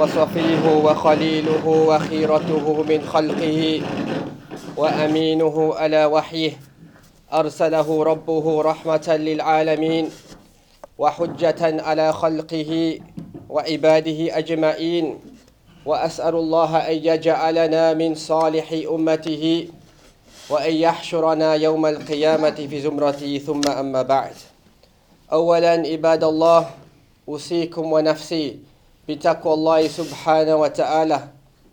وصفيه وخليله وخيرته من خلقه وأمينه على وحيه. أرسله ربه رحمة للعالمين وحجة على خلقه وعباده أجمعين. وأسأل الله أن يجعلنا من صالح أمته وأن يحشرنا يوم القيامة في زمرته. ثم أما بعد. أولا عباد الله أوصيكم ونفسي بتقوى الله سبحانه وتعالى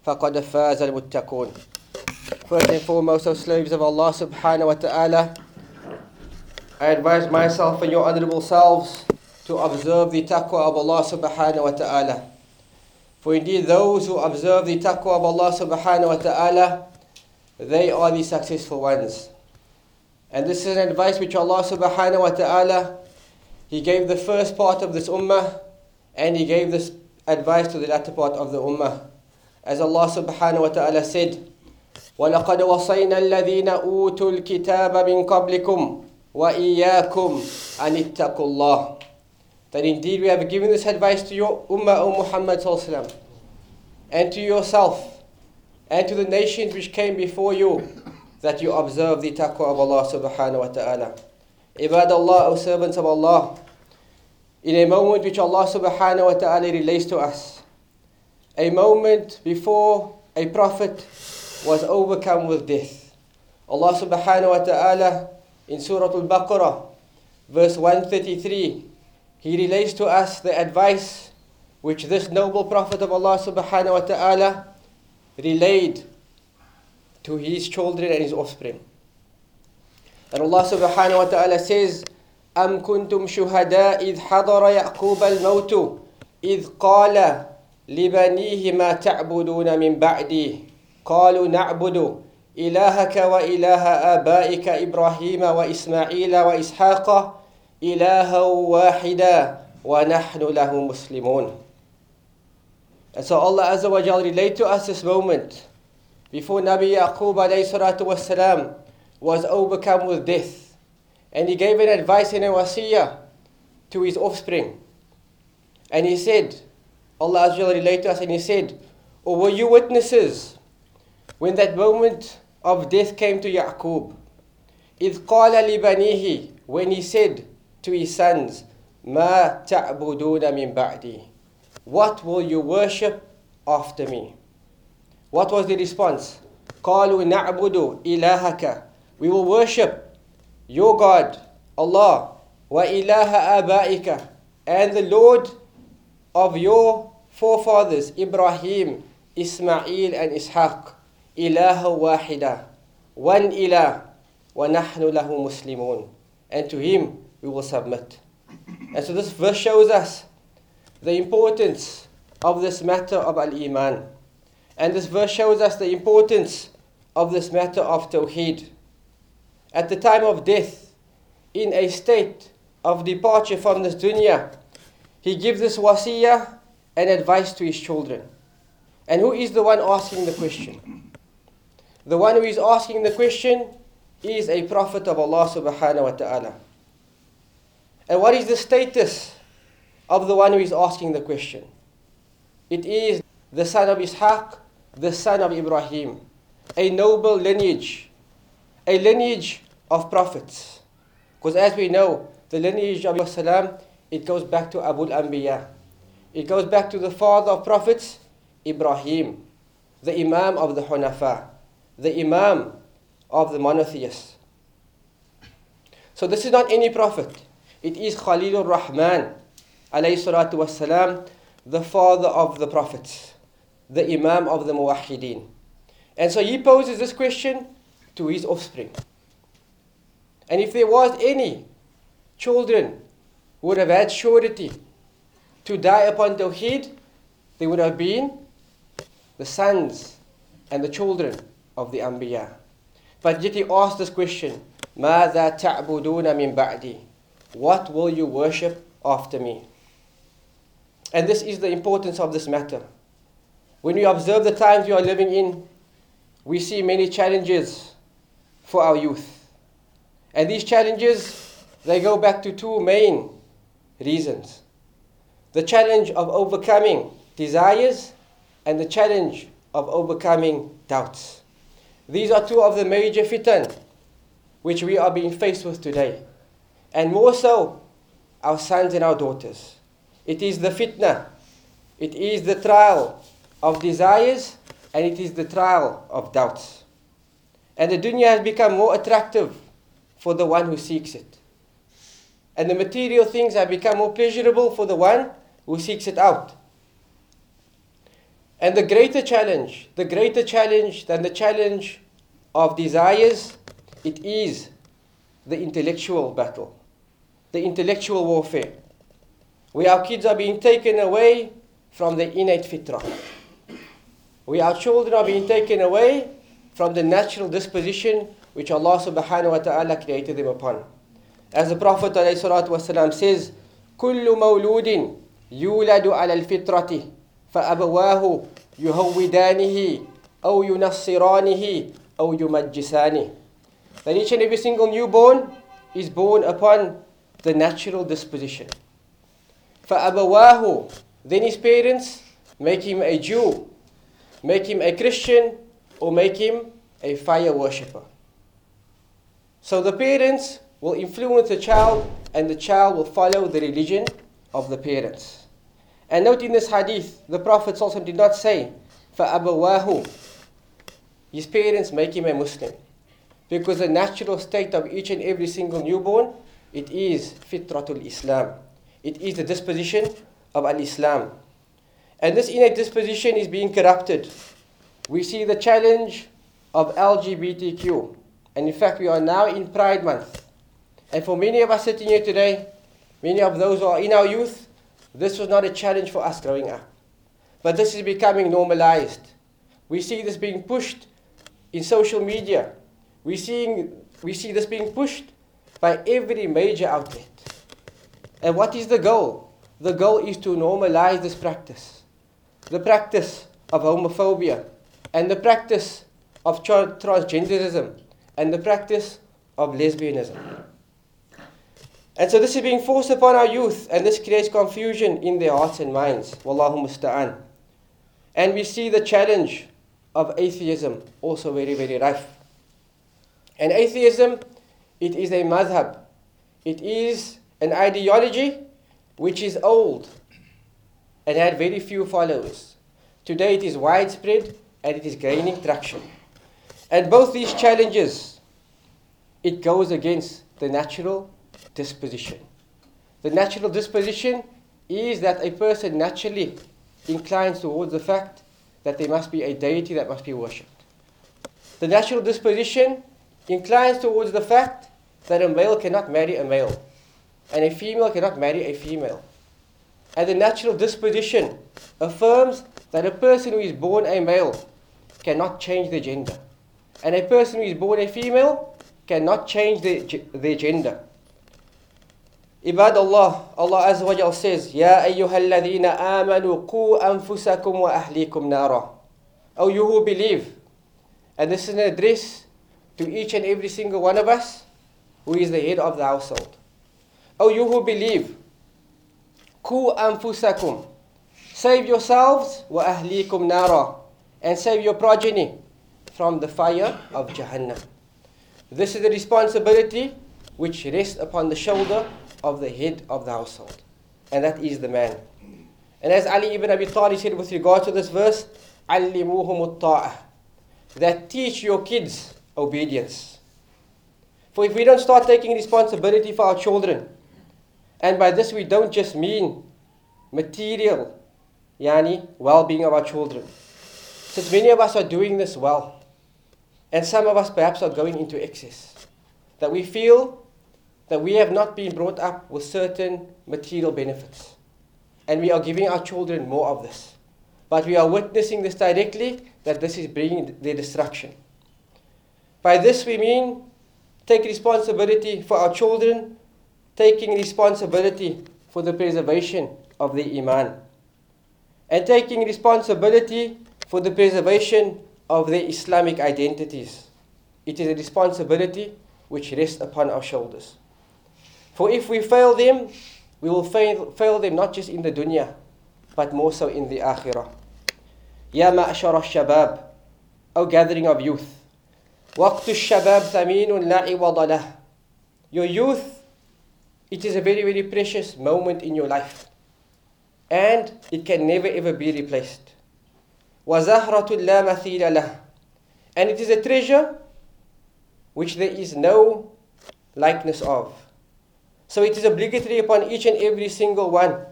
فقد فاز المتقون First and foremost, O slaves of Allah subhanahu wa ta'ala, I advise myself and your honorable selves to observe the taqwa of Allah subhanahu wa ta'ala. For indeed those who observe the taqwa of Allah subhanahu wa ta'ala, they are the successful ones. And this is an advice which Allah subhanahu wa ta'ala, He gave the first part of this ummah and He gave this advice to the latter part of the ummah. As Allah subhanahu wa ta'ala said, وَلَقَدْ وَصَيْنَا الَّذِينَ أُوتُوا الْكِتَابَ مِنْ قَبْلِكُمْ وَإِيَّاكُمْ أَنِ اتَّقُوا اللَّهِ That indeed we have given this advice to your ummah, O Muhammad sallallahu and to yourself, and to the nations which came before you, that you observe the taqwa of Allah subhanahu wa ta'ala. Ibad Allah, O servants of Allah, in a moment which Allah subhanahu wa ta'ala relates to us, a moment before a prophet was overcome with death. Allah subhanahu wa ta'ala in Surah Al-Baqarah, verse 133, He relates to us the advice which this noble Prophet of Allah subhanahu wa ta'ala relayed to his children and his offspring. And Allah subhanahu wa ta'ala says, أم كنتم شهداء إذ حضر يعقوب الموت؟ إذ قال لبنيه ما تعبدون من بعدي. قالوا نعبد إلهك وإله آبائك إبراهيم وإسماعيل وإسحاق إلها واحدا ونحن له مسلمون. And so Allah Azza wa Jal relate to us this moment before Nabi Yaqub alayhi salatu was overcome with death. And he gave an advice in a wasiyah to his offspring. And he said, Allah Azza wa Jal relate to us and he said, Or were you witnesses when that moment of death came to Yaqub? إذ قال لبنيه when he said to his sons, ما تعبدون من بعدي What will you worship after me? What was the response? قالوا نعبد إلهك We will worship your God, Allah, wa ilaha abaika, and the Lord of your forefathers, Ibrahim, Ismail, and Ishaq, ilaha wahida, one ilah, wa nahnu lahu muslimun, and to him we will submit. And so this verse shows us the importance of this matter of Al Iman. And this verse shows us the importance of this matter of Tawheed. At the time of death, in a state of departure from this dunya, he gives this wasiyah and advice to his children. And who is the one asking the question? The one who is asking the question is a prophet of Allah subhanahu wa ta'ala. And what is the status of the one who is asking the question? It is the son of Ishaq, the son of Ibrahim, a noble lineage, a lineage of prophets. Because as we know, the lineage of Salam, it goes back to Abu al-Anbiya. It goes back to the father of prophets, Ibrahim, the Imam of the Hunafa, the Imam of the monotheists. So this is not any prophet. It is Khalilur Rahman, alayhi salatu wasalam, the father of the prophets, the Imam of the Muwahideen. And so he poses this question to his offspring. And if there was any children who would have had surety to die upon Tawheed, they would have been the sons and the children of the Anbiya. But yet he asked this question, مَاذَا تَعْبُدُونَ مِن بَعْدِي What will you worship after me? And this is the importance of this matter. When we observe the times we are living in, we see many challenges for our youth. And these challenges, they go back to two main reasons. The challenge of overcoming desires and the challenge of overcoming doubts. These are two of the major fitan which we are being faced with today. And more so, our sons and our daughters. It is the fitna, it is the trial of desires, and it is the trial of doubts. And the dunya has become more attractive for the one who seeks it. And the material things have become more pleasurable for the one who seeks it out. And the greater challenge, the greater challenge than the challenge of desires, it is the intellectual battle, the intellectual warfare, where our kids are being taken away from the innate fitrah, where our children are being taken away from the natural disposition which Allah subhanahu wa ta'ala created them upon. As the Prophet ﷺ says, كل مولود يولد على الفطرة فأبواه يهودانه أو ينصرانه أو يمجسانه That each and every single newborn is born upon the natural disposition. فأبواه Then his parents make him a Jew, make him a Christian, or make him a fire worshipper. So the parents will influence the child, and the child will follow the religion of the parents. And note in this hadith, the Prophet also did not say, فَأَبَوَاهُ His parents make him a Muslim. Because the natural state of each and every single newborn, it is fitratul Islam. It is the disposition of al-Islam. And this innate disposition is being corrupted. we see the challenge of LGBTQ. And in fact, we are now in Pride Month. And for many of us sitting here today, many of those who are in our youth, this was not a challenge for us growing up. But this is becoming normalized. We see this being pushed in social media. We, seeing, we see this being pushed by every major outlet. And what is the goal? The goal is to normalize this practice. The practice of homophobia and the practice of transgenderism and the practice of lesbianism. And so this is being forced upon our youth, and this creates confusion in their hearts and minds. Wallahu musta'an. And we see the challenge of atheism also very, very rife. And atheism, it is a madhab. It is an ideology which is old and had very few followers. Today it is widespread and it is gaining traction. And both these challenges, it goes against the natural disposition. The natural disposition is that a person naturally inclines towards the fact that there must be a deity that must be worshipped. The natural disposition inclines towards the fact that a male cannot marry a male and a female cannot marry a female. And the natural disposition affirms that a person who is born a male cannot change their gender. And a person who is born a female cannot change their, their gender. عباد الله Allah Azza wa Jal says يا أيها الذين آمنوا قوا أنفسكم وأهليكم نارا Oh you who believe and this is an address to each and every single one of us who is the head of the household Oh you who believe قوا أنفسكم Save yourselves وأهليكم نارا and save your progeny from the fire of Jahannam. This is the responsibility which rests upon the shoulder of the head of the household, and that is the man. And as Ali ibn Abi Talib said with regard to this verse, عَلِّمُوهُمُ الطَّاعَةِ That teach your kids obedience. For if we don't start taking responsibility for our children, and by this we don't just mean material, yani well-being of our children. since many of us are doing this well, and some of us perhaps are going into excess, that we feel that we have not been brought up with certain material benefits. And we are giving our children more of this. But we are witnessing this directly that this is bringing their destruction. By this we mean take responsibility for our children, taking responsibility for the preservation of the Iman, and taking responsibility for the preservation of their Islamic identities. It is a responsibility which rests upon our shoulders. For if we fail them, we will fail, fail them not just in the dunya, but more so in the akhirah. Ya ma'ashara shabab, O gathering of youth. Waqtu shabab thaminun wa dala. Your youth, it is a very, very precious moment in your life. And it can never ever be replaced. وزهرة لا مثيل له. And it is a treasure which there is no likeness of. So it is obligatory upon each and every single one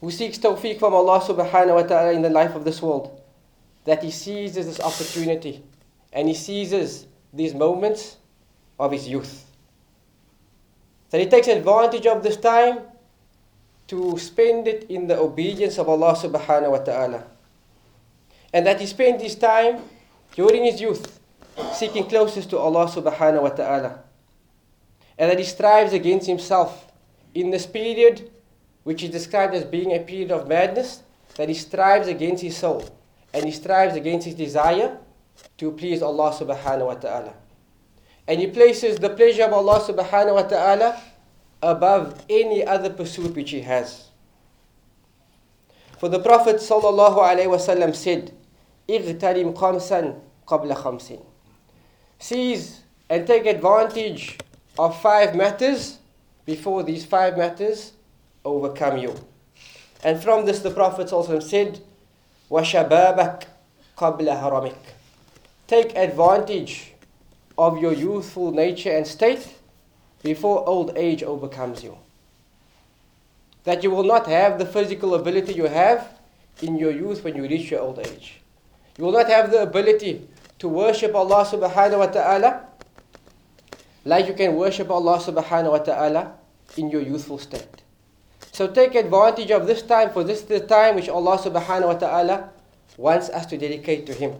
who seeks tawfiq from Allah subhanahu wa ta'ala in the life of this world that he seizes this opportunity and he seizes these moments of his youth. That he takes advantage of this time to spend it in the obedience of Allah subhanahu wa ta'ala. And that he spends his time during his youth seeking closest to Allah subhanahu wa ta'ala. And that he strives against himself in this period, which is described as being a period of madness, that he strives against his soul and he strives against his desire to please Allah subhanahu wa ta'ala. And he places the pleasure of Allah subhanahu wa ta'ala above any other pursuit which he has. For the Prophet sallallahu alaihi wasallam said, "Igtanim khamsan qabla khamsin." Seize and take advantage of five matters before these five matters overcome you. And from this the Prophet ﷺ said, وَشَبَابَكَ قَبْلَ هَرَمِكَ Take advantage of your youthful nature and state before old age overcomes you. That you will not have the physical ability you have in your youth when you reach your old age. You will not have the ability to worship Allah subhanahu wa ta'ala like you can worship Allah subhanahu wa ta'ala in your youthful state. So take advantage of this time, for this is the time which Allah subhanahu wa ta'ala wants us to dedicate to Him.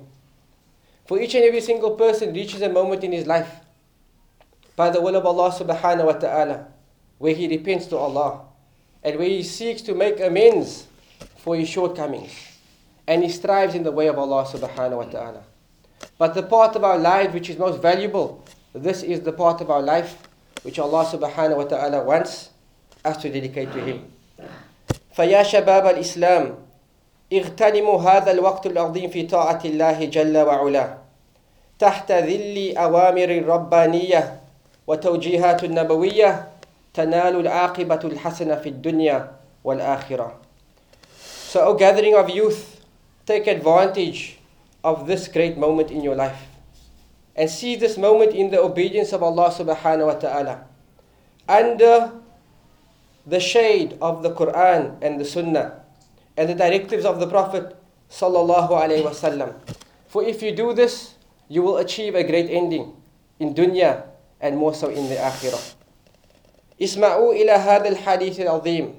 For each and every single person reaches a moment in his life by the will of Allah subhanahu wa ta'ala where he repents to Allah and where he seeks to make amends for his shortcomings and he strives in the way of Allah subhanahu wa ta'ala. But the part of our life which is most valuable, this is the part of our life which Allah subhanahu wa ta'ala wants us to dedicate to Him. فيا شباب الإسلام اغتنموا هذا الوقت العظيم في طاعة الله جل وعلا تحت ذل أوامر الربانية وتوجيهات النبوية تنال العاقبة الحسنة في الدنيا والآخرة. So, O gathering of youth, take advantage of this great moment in your life and see this moment in the obedience of Allah subhanahu wa ta'ala under the shade of the Quran and the Sunnah and the directives of the Prophet sallallahu alaihi wasallam. For if you do this, you will achieve a great ending in dunya and more so in the akhirah. اسمعوا إلى هذا الحديث العظيم.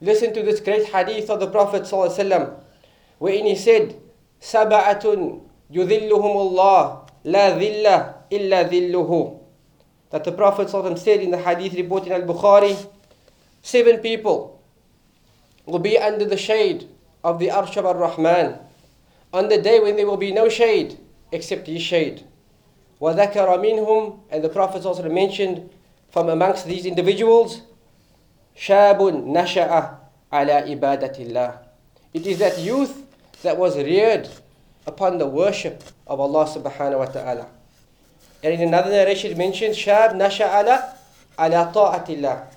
Listen to this great hadith of the Prophet sallallahu alaihi wasallam, wherein he said, سبعة يذلهم الله لا ذل إلا ذله. That the Prophet sallallahu alaihi wasallam said in the hadith reported in Al-Bukhari, seven people will be under the shade of the Arsh of Ar-Rahman on the day when there will be no shade except his shade. وَذَكَرَ مِنْهُمْ And the Prophet also mentioned from amongst these individuals, Shabun Nasha'a ala الله, It is that youth that was reared upon the worship of Allah subhanahu wa ta'ala. And in another narration it mentions Shab على طاعة الله,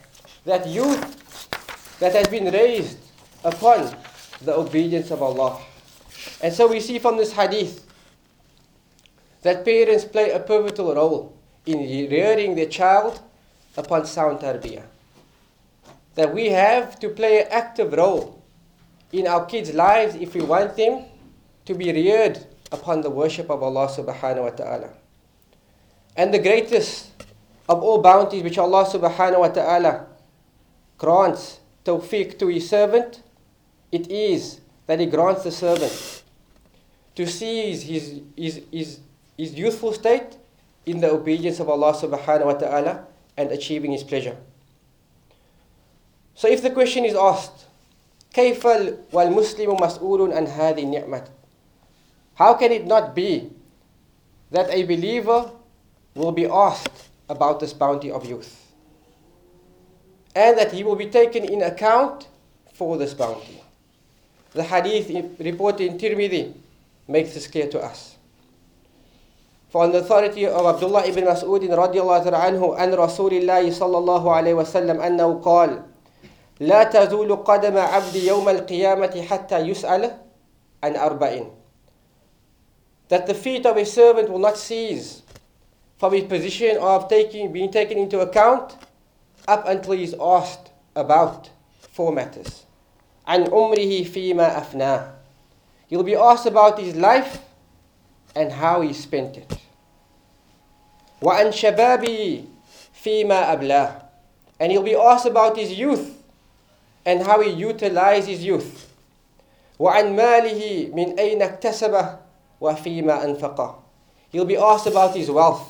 That youth that has been raised upon the obedience of Allah. And so we see from this hadith that parents play a pivotal role in rearing their child upon sound tarbiyah. That we have to play an active role in our kids' lives if we want them to be reared upon the worship of Allah subhanahu wa ta'ala. And the greatest of all bounties which Allah subhanahu wa ta'ala grants tawfiq to his servant, it is that he grants the servant to seize his, his, his, his youthful state in the obedience of Allah subhanahu wa ta'ala and achieving His pleasure. So if the question is asked, كيف والمسلم مسؤول عن هذه النعمة How can it not be that a believer will be asked about this bounty of youth and that he will be taken in account for this bounty? The hadith reported in Tirmidhi makes this clear to us. The authority of Abdullah ibn Mas'ud radiallahu anhu and Rasulullah sallallahu alayhi wa sallam أنه قال لا تزول قدم عبد يوم القيامة حتى يسأل عن أربعين That the feet of a servant will not cease from his position of taking, being taken into account up until he is asked about four matters. عن عمره فيما أفناه He'll be asked about his life and how he spent it. وعن شبابه فيما أبلاه And he'll be asked about his youth and how he utilized his youth. وعن ماله من أين اكتسبه وفيما أنفقه He'll be asked about his wealth,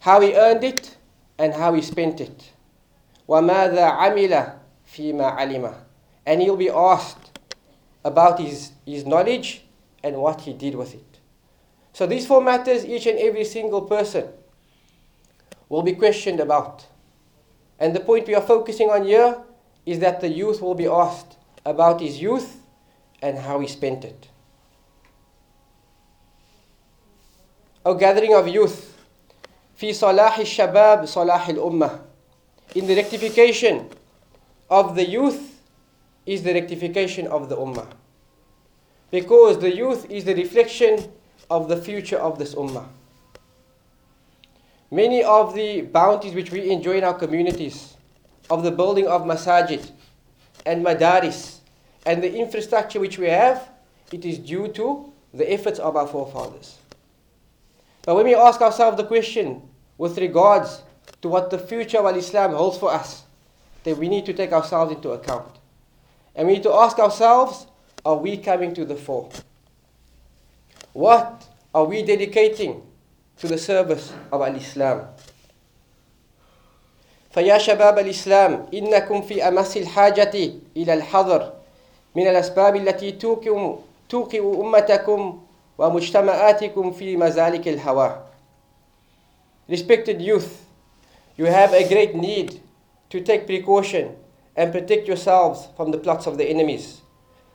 how he earned it and how he spent it. وماذا عمل فيما علمه And he'll be asked about his, his knowledge and what he did with it. So these four matters, each and every single person will be questioned about. And the point we are focusing on here is that the youth will be asked about his youth and how he spent it. A gathering of youth. في صلاح الشباب صلاح الأمة. In the rectification of the youth is the rectification of the ummah. Because the youth is the reflection of the future of this ummah. Many of the bounties which we enjoy in our communities, of the building of masajid and madaris, and the infrastructure which we have, it is due to the efforts of our forefathers. But when we ask ourselves the question with regards to what the future of Islam holds for us, then we need to take ourselves into account. And we need to ask ourselves, are we coming to the fore? What are we dedicating to the service of Al-Islam? فيا شباب الإسلام إنكم في أمس الحاجة إلى الحذر من الأسباب التي توقع توقع أمتكم ومجتمعاتكم في مزالك الهوى. Respected youth, you have a great need to take precaution and protect yourselves from the plots of the enemies,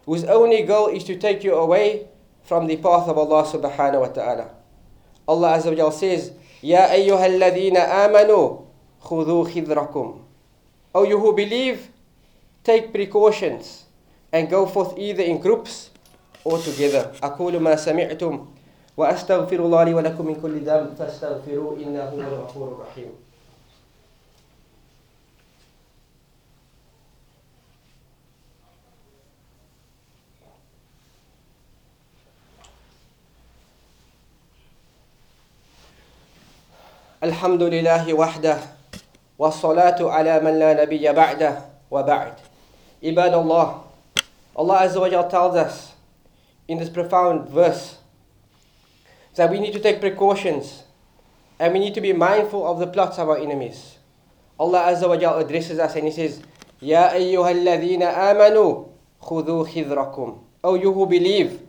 whose only goal is to take you away from the path of Allah subhanahu wa ta'ala. Allah Azza wa Jal says, Ya ayyuhalladhina amanu khudhu khidrakum. O you who believe, take precautions and go forth either in groups or together. أقول ما سمعتم وأستغفر الله لي ولكم من كل ذنب فاستغفروه إنه هو الغفور الرحيم. الحمد لله وحده والصلاة على من لا نبي بعده وبعد عباد الله Allah Azza wa Jal tells us in this profound verse that we need to take precautions and we need to be mindful of the plots of our enemies. Allah Azza wa Jal addresses us and He says, Ya ayyuhalladhina amanu khudhu khidrakum. O you who believe,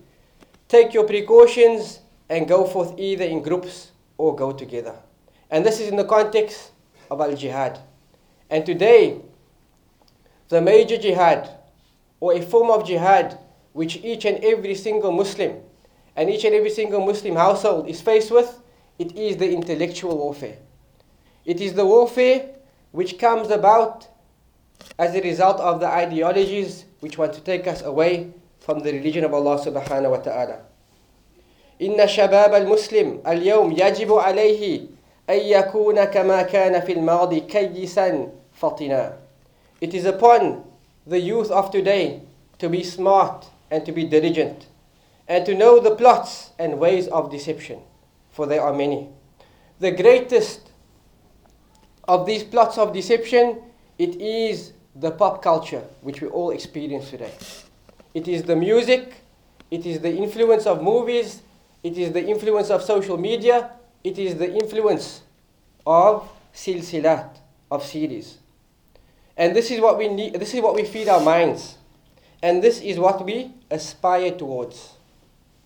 take your precautions and go forth either in groups or go together. And this is in the context of al jihad. And today, the major jihad, or a form of jihad, which each and every single Muslim and each and every single Muslim household is faced with, it is the intellectual warfare. It is the warfare which comes about as a result of the ideologies which want to take us away from the religion of Allah subhanahu wa ta'ala. إن شباب المسلم اليوم يجب عليه أن يكون كما كان في الماضي كيسا فطنا It is upon the youth of today to be smart and to be diligent and to know the plots and ways of deception, for there are many. The greatest of these plots of deception, it is the pop culture which we all experience today. It is the music, it is the influence of movies, it is the influence of social media, it is the influence of silsilat, of series. And this is what we need, this is what we feed our minds. And this is what we aspire towards.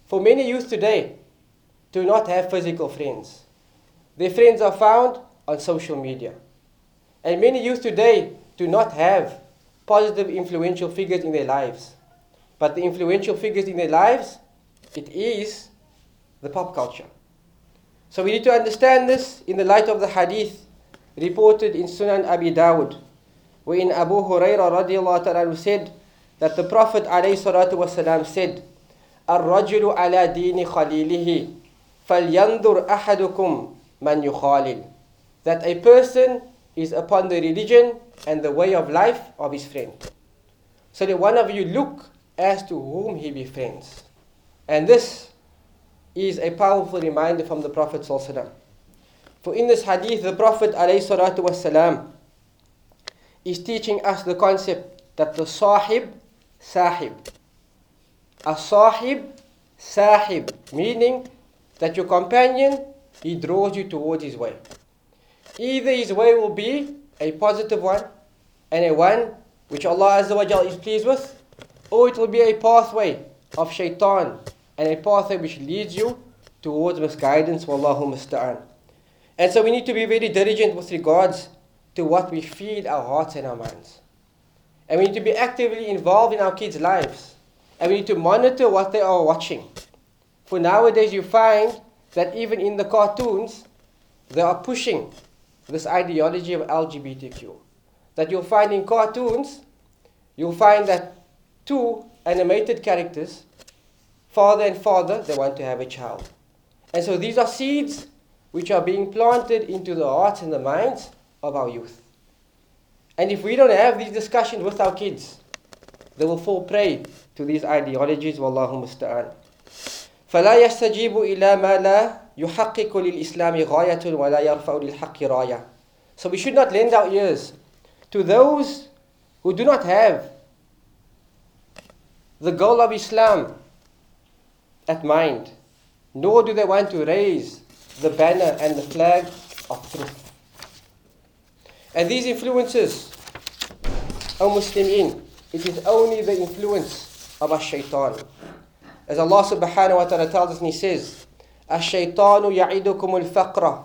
For many youth today do not have physical friends. Their friends are found on social media. And many youth today do not have positive influential figures in their lives. But the influential figures in their lives, it is the pop culture. So we need to understand this in the light of the hadith reported in Sunan Abi Dawud, wherein Abu Hurairah radiallahu ta'ala said that the Prophet alayhi salatu wasalam said, الرجل على دين خليله فلينظر أحدكم من يخالل that a person is upon the religion and the way of life of his friend. So that one of you look as to whom he befriends. And this is a powerful reminder from the Prophet. For in this hadith, the Prophet ﷺ is teaching us the concept that the sahib, sahib. A sahib, sahib, meaning that your companion, he draws you towards his way. Either his way will be a positive one and a one which Allah Azza wa is pleased with, or it will be a pathway of shaitan and a pathway which leads you towards misguidance, wallahu musta'an. And so we need to be very diligent with regards to what we feed our hearts and our minds. And we need to be actively involved in our kids' lives. And we need to monitor what they are watching. For nowadays you find that even in the cartoons, they are pushing this ideology of LGBTQ. That you'll find in cartoons, you'll find that two animated characters, father and father, they want to have a child. And so these are seeds which are being planted into the hearts and the minds of our youth. And if we don't have these discussions with our kids, they will fall prey to these ideologies, wallahu musta'an. فلا يستجيب إلى ما لا يحقق للإسلام غاية ولا يرفع للحق راية. So we should not lend our ears to those who do not have the goal of Islam at mind, nor do they want to raise the banner and the flag of truth. And these influences, O Muslimin, it is only the influence of a shaitan. As Allah subhanahu wa ta'ala tells us and He says, الشيطان يعدكم الفقر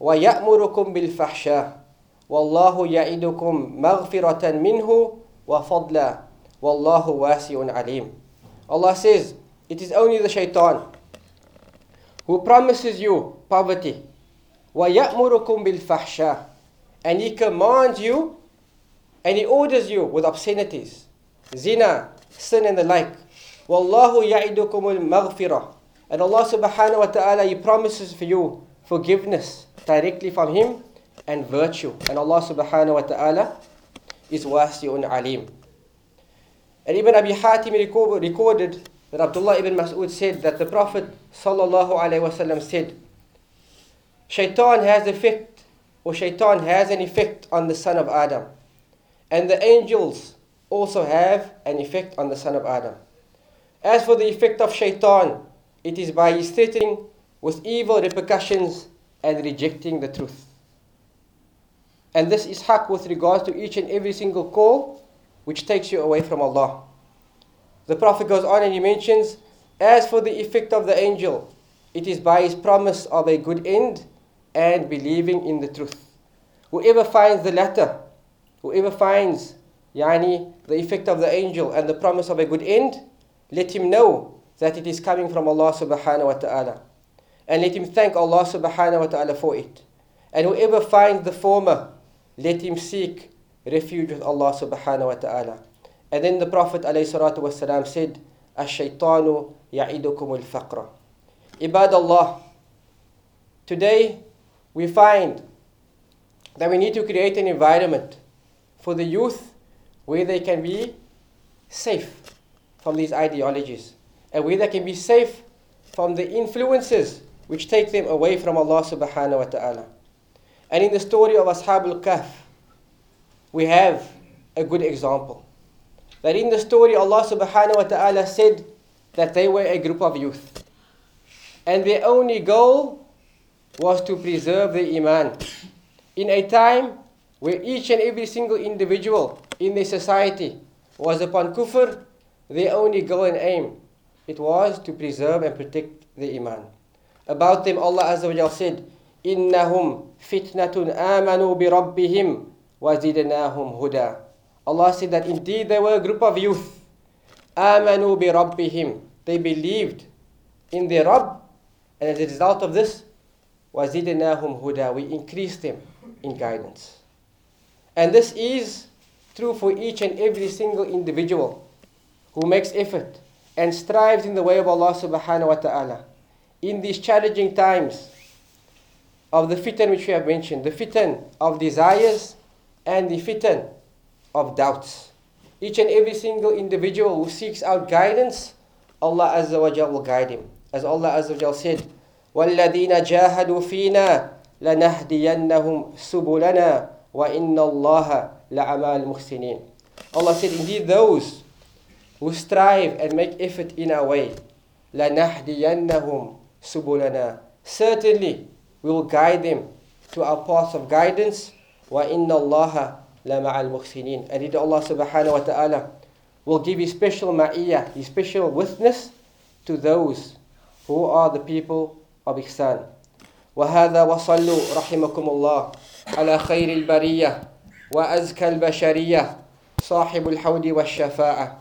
ويأمركم بالفحشاء والله يعدكم مغفرة منه وفضلا والله واسع عليم Allah says, it is only the shaitan who promises you poverty ويأمركم بالفحشاء and he commands you and he orders you with obscenities zina, sin and the like Wallahu ya'idukum al-maghfirah. And Allah subhanahu wa ta'ala, He promises for you forgiveness directly from Him and virtue. And Allah subhanahu wa ta'ala is wasi'un alim. And Ibn Abi Hatim recorded that Abdullah ibn Mas'ud said that the Prophet said, Shaitan has effect, or shaitan has an effect on the son of Adam. And the angels also have an effect on the son of Adam. As for the effect of shaitan, it is by his threatening with evil repercussions and rejecting the truth. And this is haq with regards to each and every single call which takes you away from Allah. The Prophet goes on and he mentions, As for the effect of the angel, it is by his promise of a good end and believing in the truth. Whoever finds the latter, whoever finds yani, the effect of the angel and the promise of a good end, let him know that it is coming from Allah subhanahu wa ta'ala. And let him thank Allah subhanahu wa ta'ala for it. And whoever finds the former, let him seek refuge with Allah subhanahu wa ta'ala. And then the Prophet wasalam said, Ash-shaytanu ya'idukum al-faqra. Ibad Allah, today we find that we need to create an environment for the youth where they can be safe from these ideologies and where they can be safe from the influences which take them away from Allah subhanahu wa ta'ala. And in the story of Ashab al-Kahf, we have a good example. That in the story Allah subhanahu wa ta'ala said that they were a group of youth. And their only goal was to preserve the Iman. In a time where each and every single individual in the society was upon kufr, their only goal and aim, it was to preserve and protect the Iman. About them, Allah Azza wa Jal said, إِنَّهُمْ فِتْنَةٌ آمَنُوا بِرَبِّهِمْ وَزِدْنَاهُمْ هُدًى Allah said that indeed they were a group of youth. آمَنُوا بِرَبِّهِمْ They believed in their Rabb, and as a result of this, وَزِدْنَاهُمْ هُدًى We increased them in guidance. And this is true for each and every single individual who makes effort and strives in the way of Allah subhanahu wa ta'ala. In these challenging times of the fitan which we have mentioned, the fitan of desires and the fitan of doubts. Each and every single individual who seeks out guidance, Allah Azza wa Jal will guide him. As Allah Azza wa Jal said, وَالَّذِينَ جَاهَدُوا فِينَا لَنَهْدِيَنَّهُمْ سُبُلَنَا وَإِنَّ اللَّهَ لَعَمَى الْمُحْسِنِينَ Allah said, indeed those who strive and make effort in our way, لَنَهْدِيَنَّهُمْ سُبُلَنَا Certainly, we will guide them to our path of guidance. وَإِنَّ اللَّهَ لَمَعَ الْمُحْسِنِينَ And indeed Allah subhanahu wa ta'ala will give His special ma'iyah, His special witness to those who are the people of ihsan. وهذا وصلوا رحمكم الله على خير البرية وأزكى البشرية صاحب الحوض والشفاعة